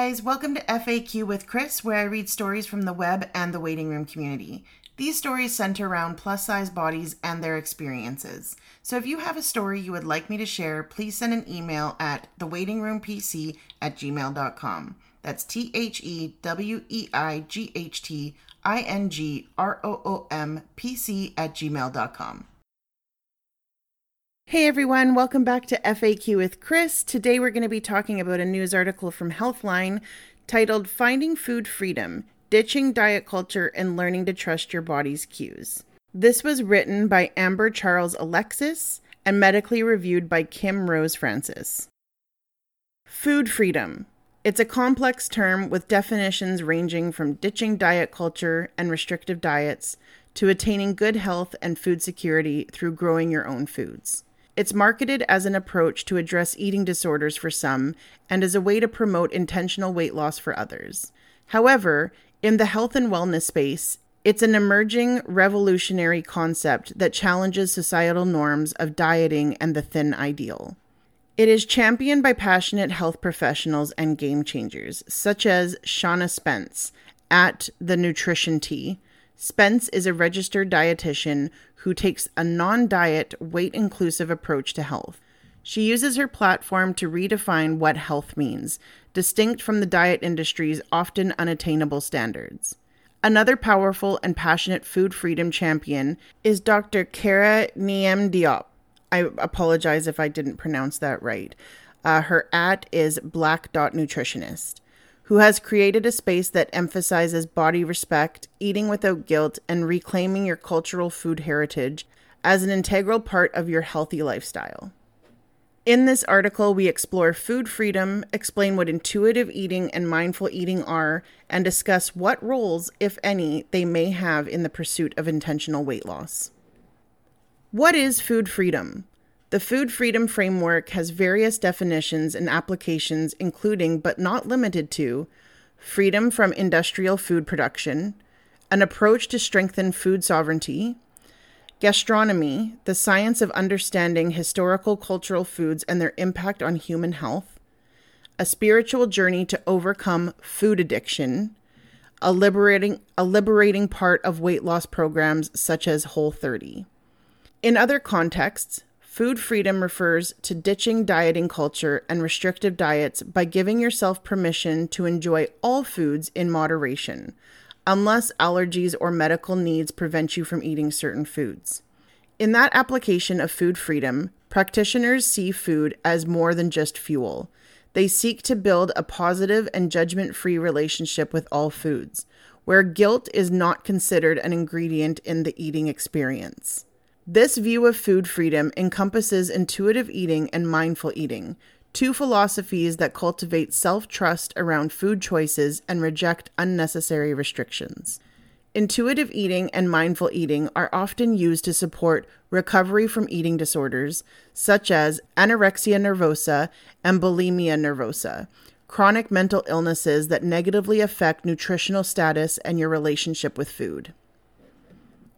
guys, welcome to FAQ with Chris, where I read stories from the web and the weighting room community. These stories center around plus size bodies and their experiences. So if you have a story you would like me to share, please send an email at theweightingroompc at gmail.com. That's T H E W E I G H T I N G R O O M P C at gmail.com. Hey everyone, welcome back to FAQ with Chris. Today we're going to be talking about a news article from Healthline titled Finding Food Freedom Ditching Diet Culture and Learning to Trust Your Body's Cues. This was written by Amber Charles Alexis and medically reviewed by Kim Rose Francis. Food freedom. It's a complex term with definitions ranging from ditching diet culture and restrictive diets to attaining good health and food security through growing your own foods. It's marketed as an approach to address eating disorders for some and as a way to promote intentional weight loss for others. However, in the health and wellness space, it's an emerging revolutionary concept that challenges societal norms of dieting and the thin ideal. It is championed by passionate health professionals and game changers, such as Shana Spence at The Nutrition Tea. Spence is a registered dietitian who takes a non diet, weight inclusive approach to health. She uses her platform to redefine what health means, distinct from the diet industry's often unattainable standards. Another powerful and passionate food freedom champion is Dr. Kara Niem Diop. I apologize if I didn't pronounce that right. Uh, her at is black dot nutritionist, who has created a space that emphasizes body respect, eating without guilt, and reclaiming your cultural food heritage as an integral part of your healthy lifestyle. In this article, we explore food freedom, explain what intuitive eating and mindful eating are, and discuss what roles, if any, they may have in the pursuit of intentional weight loss. What is food freedom? The Food Freedom Framework has various definitions and applications, including, but not limited to, freedom from industrial food production, an approach to strengthen food sovereignty, Gastronomy, the science of understanding historical cultural foods and their impact on human health. A spiritual journey to overcome food addiction. A liberating, a liberating part of weight loss programs such as Whole 30. In other contexts, food freedom refers to ditching dieting culture and restrictive diets by giving yourself permission to enjoy all foods in moderation unless allergies or medical needs prevent you from eating certain foods. In that application of food freedom, practitioners see food as more than just fuel. They seek to build a positive and judgment free relationship with all foods, where guilt is not considered an ingredient in the eating experience. This view of food freedom encompasses intuitive eating and mindful eating, two philosophies that cultivate self trust around food choices and reject unnecessary restrictions. Intuitive eating and mindful eating are often used to support recovery from eating disorders such as anorexia nervosa and bulimia nervosa, chronic mental illnesses that negatively affect nutritional status and your relationship with food.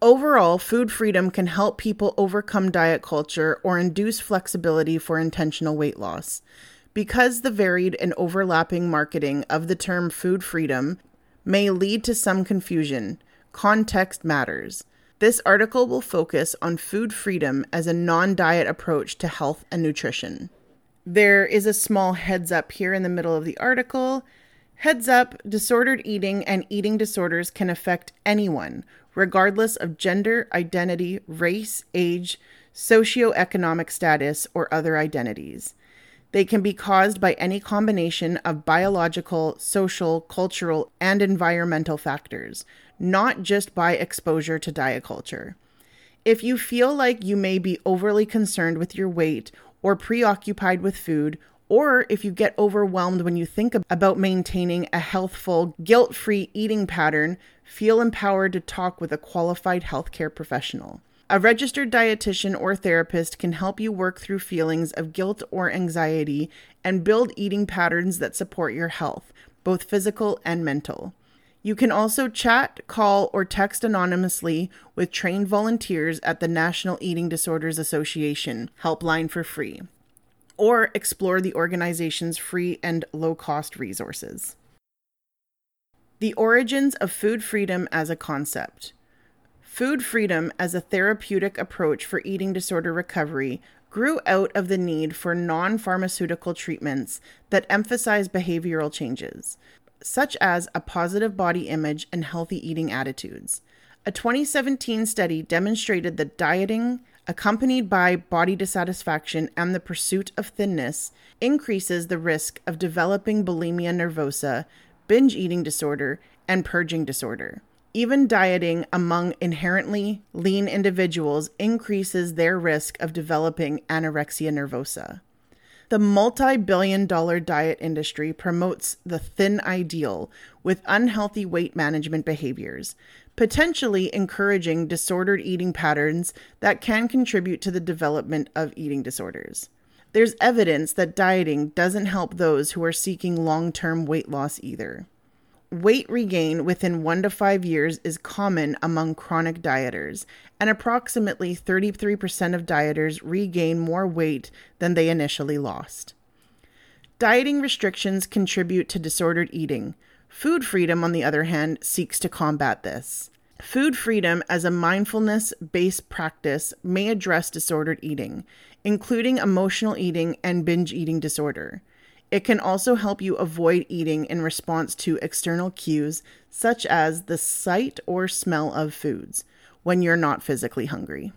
Overall, food freedom can help people overcome diet culture or induce flexibility for intentional weight loss. Because the varied and overlapping marketing of the term food freedom may lead to some confusion, context matters. This article will focus on food freedom as a non diet approach to health and nutrition. There is a small heads up here in the middle of the article. Heads up disordered eating and eating disorders can affect anyone, regardless of gender, identity, race, age, socioeconomic status, or other identities. They can be caused by any combination of biological, social, cultural, and environmental factors, not just by exposure to diet culture. If you feel like you may be overly concerned with your weight or preoccupied with food, or if you get overwhelmed when you think about maintaining a healthful, guilt free eating pattern, feel empowered to talk with a qualified healthcare professional. A registered dietitian or therapist can help you work through feelings of guilt or anxiety and build eating patterns that support your health, both physical and mental. You can also chat, call, or text anonymously with trained volunteers at the National Eating Disorders Association helpline for free. Or explore the organization's free and low cost resources. The origins of food freedom as a concept. Food freedom as a therapeutic approach for eating disorder recovery grew out of the need for non pharmaceutical treatments that emphasize behavioral changes, such as a positive body image and healthy eating attitudes. A 2017 study demonstrated that dieting, accompanied by body dissatisfaction and the pursuit of thinness, increases the risk of developing bulimia nervosa, binge eating disorder, and purging disorder. Even dieting among inherently lean individuals increases their risk of developing anorexia nervosa. The multi billion dollar diet industry promotes the thin ideal with unhealthy weight management behaviors, potentially encouraging disordered eating patterns that can contribute to the development of eating disorders. There's evidence that dieting doesn't help those who are seeking long term weight loss either. Weight regain within one to five years is common among chronic dieters, and approximately 33% of dieters regain more weight than they initially lost. Dieting restrictions contribute to disordered eating. Food freedom, on the other hand, seeks to combat this. Food freedom as a mindfulness based practice may address disordered eating, including emotional eating and binge eating disorder. It can also help you avoid eating in response to external cues, such as the sight or smell of foods, when you're not physically hungry.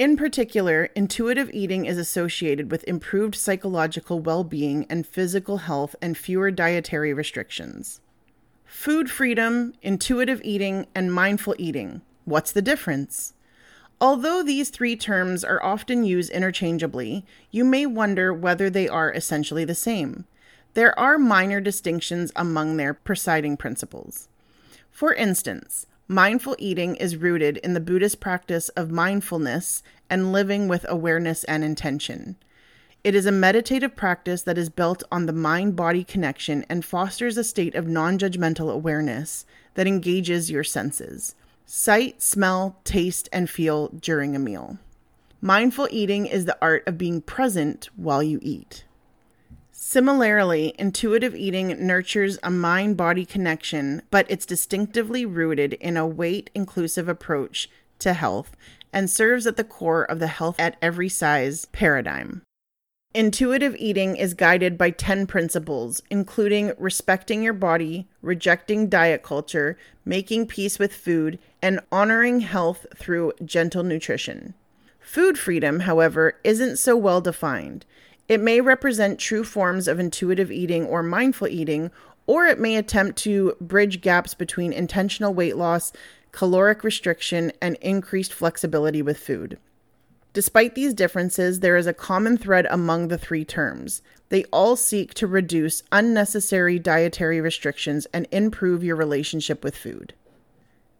In particular, intuitive eating is associated with improved psychological well being and physical health and fewer dietary restrictions. Food freedom, intuitive eating, and mindful eating. What's the difference? Although these three terms are often used interchangeably, you may wonder whether they are essentially the same. There are minor distinctions among their presiding principles. For instance, mindful eating is rooted in the Buddhist practice of mindfulness and living with awareness and intention. It is a meditative practice that is built on the mind body connection and fosters a state of non judgmental awareness that engages your senses sight, smell, taste, and feel during a meal. Mindful eating is the art of being present while you eat. Similarly, intuitive eating nurtures a mind body connection, but it's distinctively rooted in a weight inclusive approach to health and serves at the core of the health at every size paradigm. Intuitive eating is guided by 10 principles, including respecting your body, rejecting diet culture, making peace with food, and honoring health through gentle nutrition. Food freedom, however, isn't so well defined. It may represent true forms of intuitive eating or mindful eating, or it may attempt to bridge gaps between intentional weight loss, caloric restriction, and increased flexibility with food. Despite these differences, there is a common thread among the three terms. They all seek to reduce unnecessary dietary restrictions and improve your relationship with food.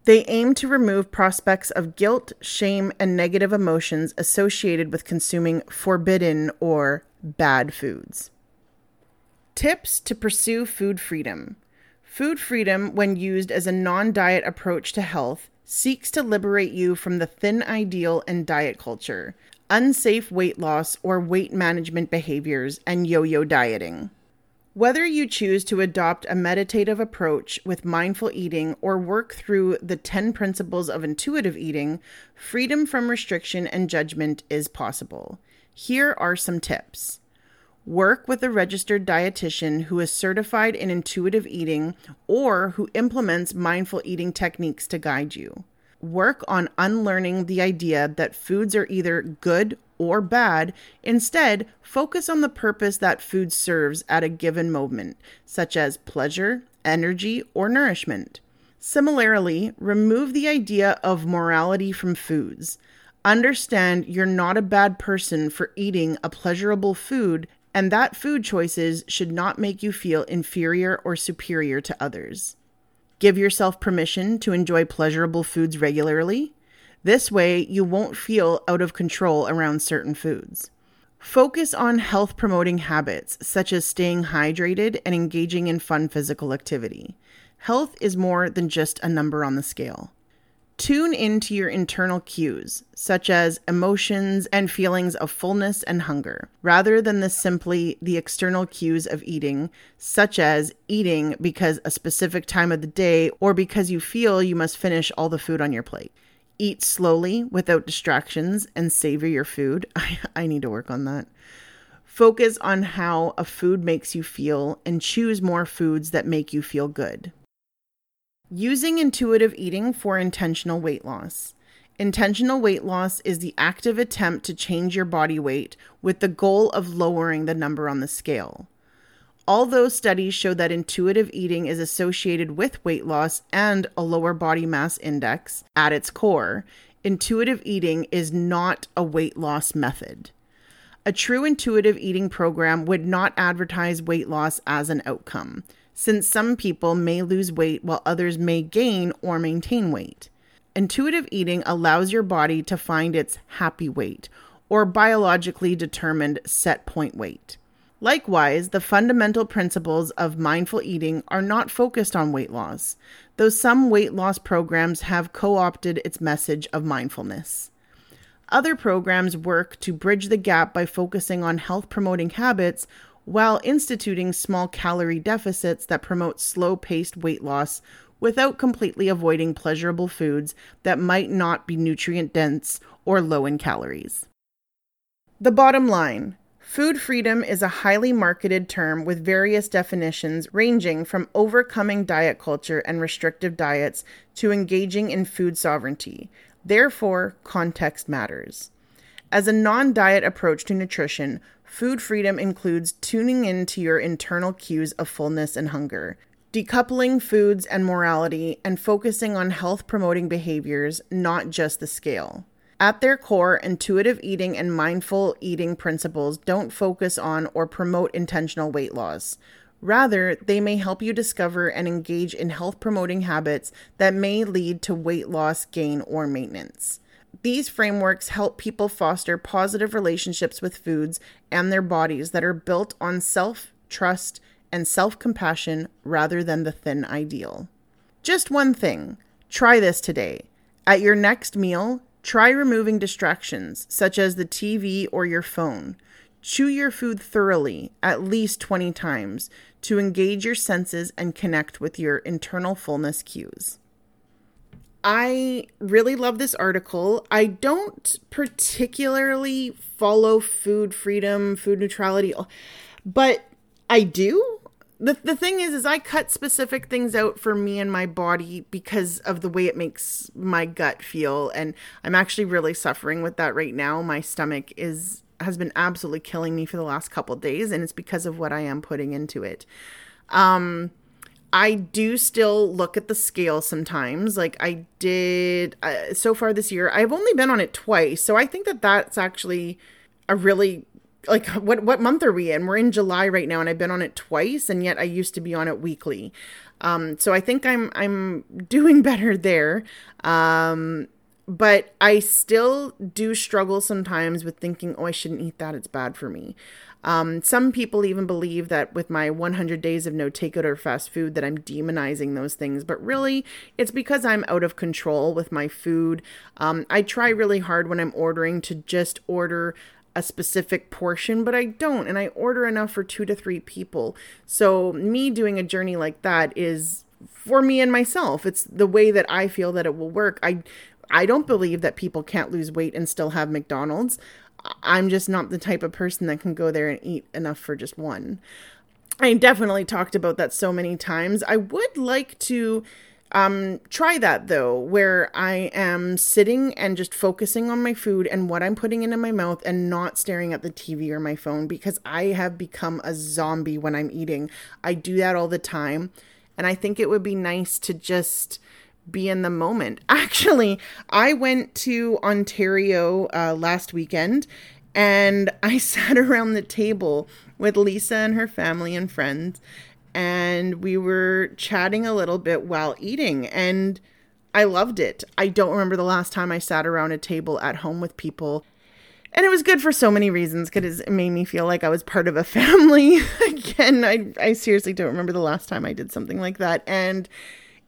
They aim to remove prospects of guilt, shame, and negative emotions associated with consuming forbidden or bad foods. Tips to pursue food freedom. Food freedom, when used as a non diet approach to health, seeks to liberate you from the thin ideal and diet culture, unsafe weight loss or weight management behaviors, and yo yo dieting. Whether you choose to adopt a meditative approach with mindful eating or work through the 10 principles of intuitive eating, freedom from restriction and judgment is possible. Here are some tips. Work with a registered dietitian who is certified in intuitive eating or who implements mindful eating techniques to guide you. Work on unlearning the idea that foods are either good or bad. Instead, focus on the purpose that food serves at a given moment, such as pleasure, energy, or nourishment. Similarly, remove the idea of morality from foods. Understand you're not a bad person for eating a pleasurable food and that food choices should not make you feel inferior or superior to others. Give yourself permission to enjoy pleasurable foods regularly. This way, you won't feel out of control around certain foods. Focus on health promoting habits, such as staying hydrated and engaging in fun physical activity. Health is more than just a number on the scale. Tune into your internal cues, such as emotions and feelings of fullness and hunger, rather than the simply the external cues of eating, such as eating because a specific time of the day or because you feel you must finish all the food on your plate. Eat slowly without distractions and savor your food. I, I need to work on that. Focus on how a food makes you feel and choose more foods that make you feel good. Using intuitive eating for intentional weight loss. Intentional weight loss is the active attempt to change your body weight with the goal of lowering the number on the scale. Although studies show that intuitive eating is associated with weight loss and a lower body mass index at its core, intuitive eating is not a weight loss method. A true intuitive eating program would not advertise weight loss as an outcome since some people may lose weight while others may gain or maintain weight. Intuitive eating allows your body to find its happy weight or biologically determined set point weight. Likewise, the fundamental principles of mindful eating are not focused on weight loss, though some weight loss programs have co opted its message of mindfulness. Other programs work to bridge the gap by focusing on health promoting habits while instituting small calorie deficits that promote slow paced weight loss without completely avoiding pleasurable foods that might not be nutrient dense or low in calories. The bottom line food freedom is a highly marketed term with various definitions ranging from overcoming diet culture and restrictive diets to engaging in food sovereignty. Therefore, context matters. As a non diet approach to nutrition, Food freedom includes tuning into your internal cues of fullness and hunger, decoupling foods and morality, and focusing on health promoting behaviors, not just the scale. At their core, intuitive eating and mindful eating principles don't focus on or promote intentional weight loss. Rather, they may help you discover and engage in health promoting habits that may lead to weight loss, gain, or maintenance. These frameworks help people foster positive relationships with foods and their bodies that are built on self trust and self compassion rather than the thin ideal. Just one thing try this today. At your next meal, try removing distractions such as the TV or your phone. Chew your food thoroughly, at least 20 times, to engage your senses and connect with your internal fullness cues. I really love this article. I don't particularly follow food freedom, food neutrality, but I do. The, the thing is is I cut specific things out for me and my body because of the way it makes my gut feel and I'm actually really suffering with that right now. My stomach is has been absolutely killing me for the last couple days and it's because of what I am putting into it. Um I do still look at the scale sometimes. Like I did uh, so far this year. I've only been on it twice. So I think that that's actually a really like what what month are we in? We're in July right now and I've been on it twice and yet I used to be on it weekly. Um so I think I'm I'm doing better there. Um but I still do struggle sometimes with thinking, "Oh, I shouldn't eat that. It's bad for me." Um, some people even believe that with my 100 days of no takeout or fast food that I'm demonizing those things, but really it's because I'm out of control with my food. Um, I try really hard when I'm ordering to just order a specific portion, but I don't, and I order enough for two to three people. So me doing a journey like that is for me and myself. It's the way that I feel that it will work. I I don't believe that people can't lose weight and still have McDonald's. I'm just not the type of person that can go there and eat enough for just one. I definitely talked about that so many times. I would like to um try that though where I am sitting and just focusing on my food and what I'm putting into my mouth and not staring at the TV or my phone because I have become a zombie when I'm eating. I do that all the time and I think it would be nice to just be in the moment. Actually, I went to Ontario uh, last weekend and I sat around the table with Lisa and her family and friends, and we were chatting a little bit while eating. And I loved it. I don't remember the last time I sat around a table at home with people. And it was good for so many reasons because it made me feel like I was part of a family. Again, I, I seriously don't remember the last time I did something like that. And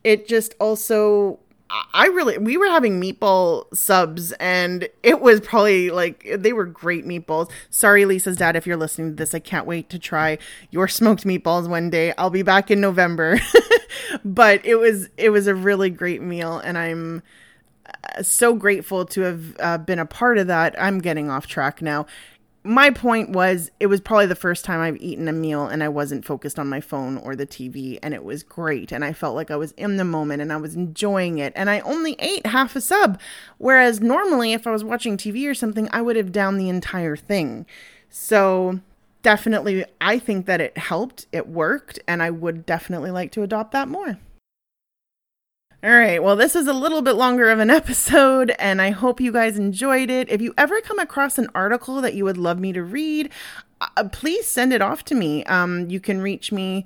it just also I really, we were having meatball subs and it was probably like, they were great meatballs. Sorry, Lisa's dad, if you're listening to this, I can't wait to try your smoked meatballs one day. I'll be back in November. but it was, it was a really great meal and I'm, uh, so grateful to have uh, been a part of that. I'm getting off track now my point was it was probably the first time I've eaten a meal and I wasn't focused on my phone or the TV and it was great and I felt like I was in the moment and I was enjoying it and I only ate half a sub whereas normally if I was watching TV or something I would have down the entire thing. So definitely I think that it helped, it worked and I would definitely like to adopt that more. All right. Well, this is a little bit longer of an episode, and I hope you guys enjoyed it. If you ever come across an article that you would love me to read, uh, please send it off to me. Um, you can reach me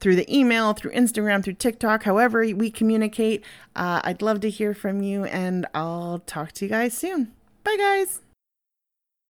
through the email, through Instagram, through TikTok, however we communicate. Uh, I'd love to hear from you, and I'll talk to you guys soon. Bye, guys.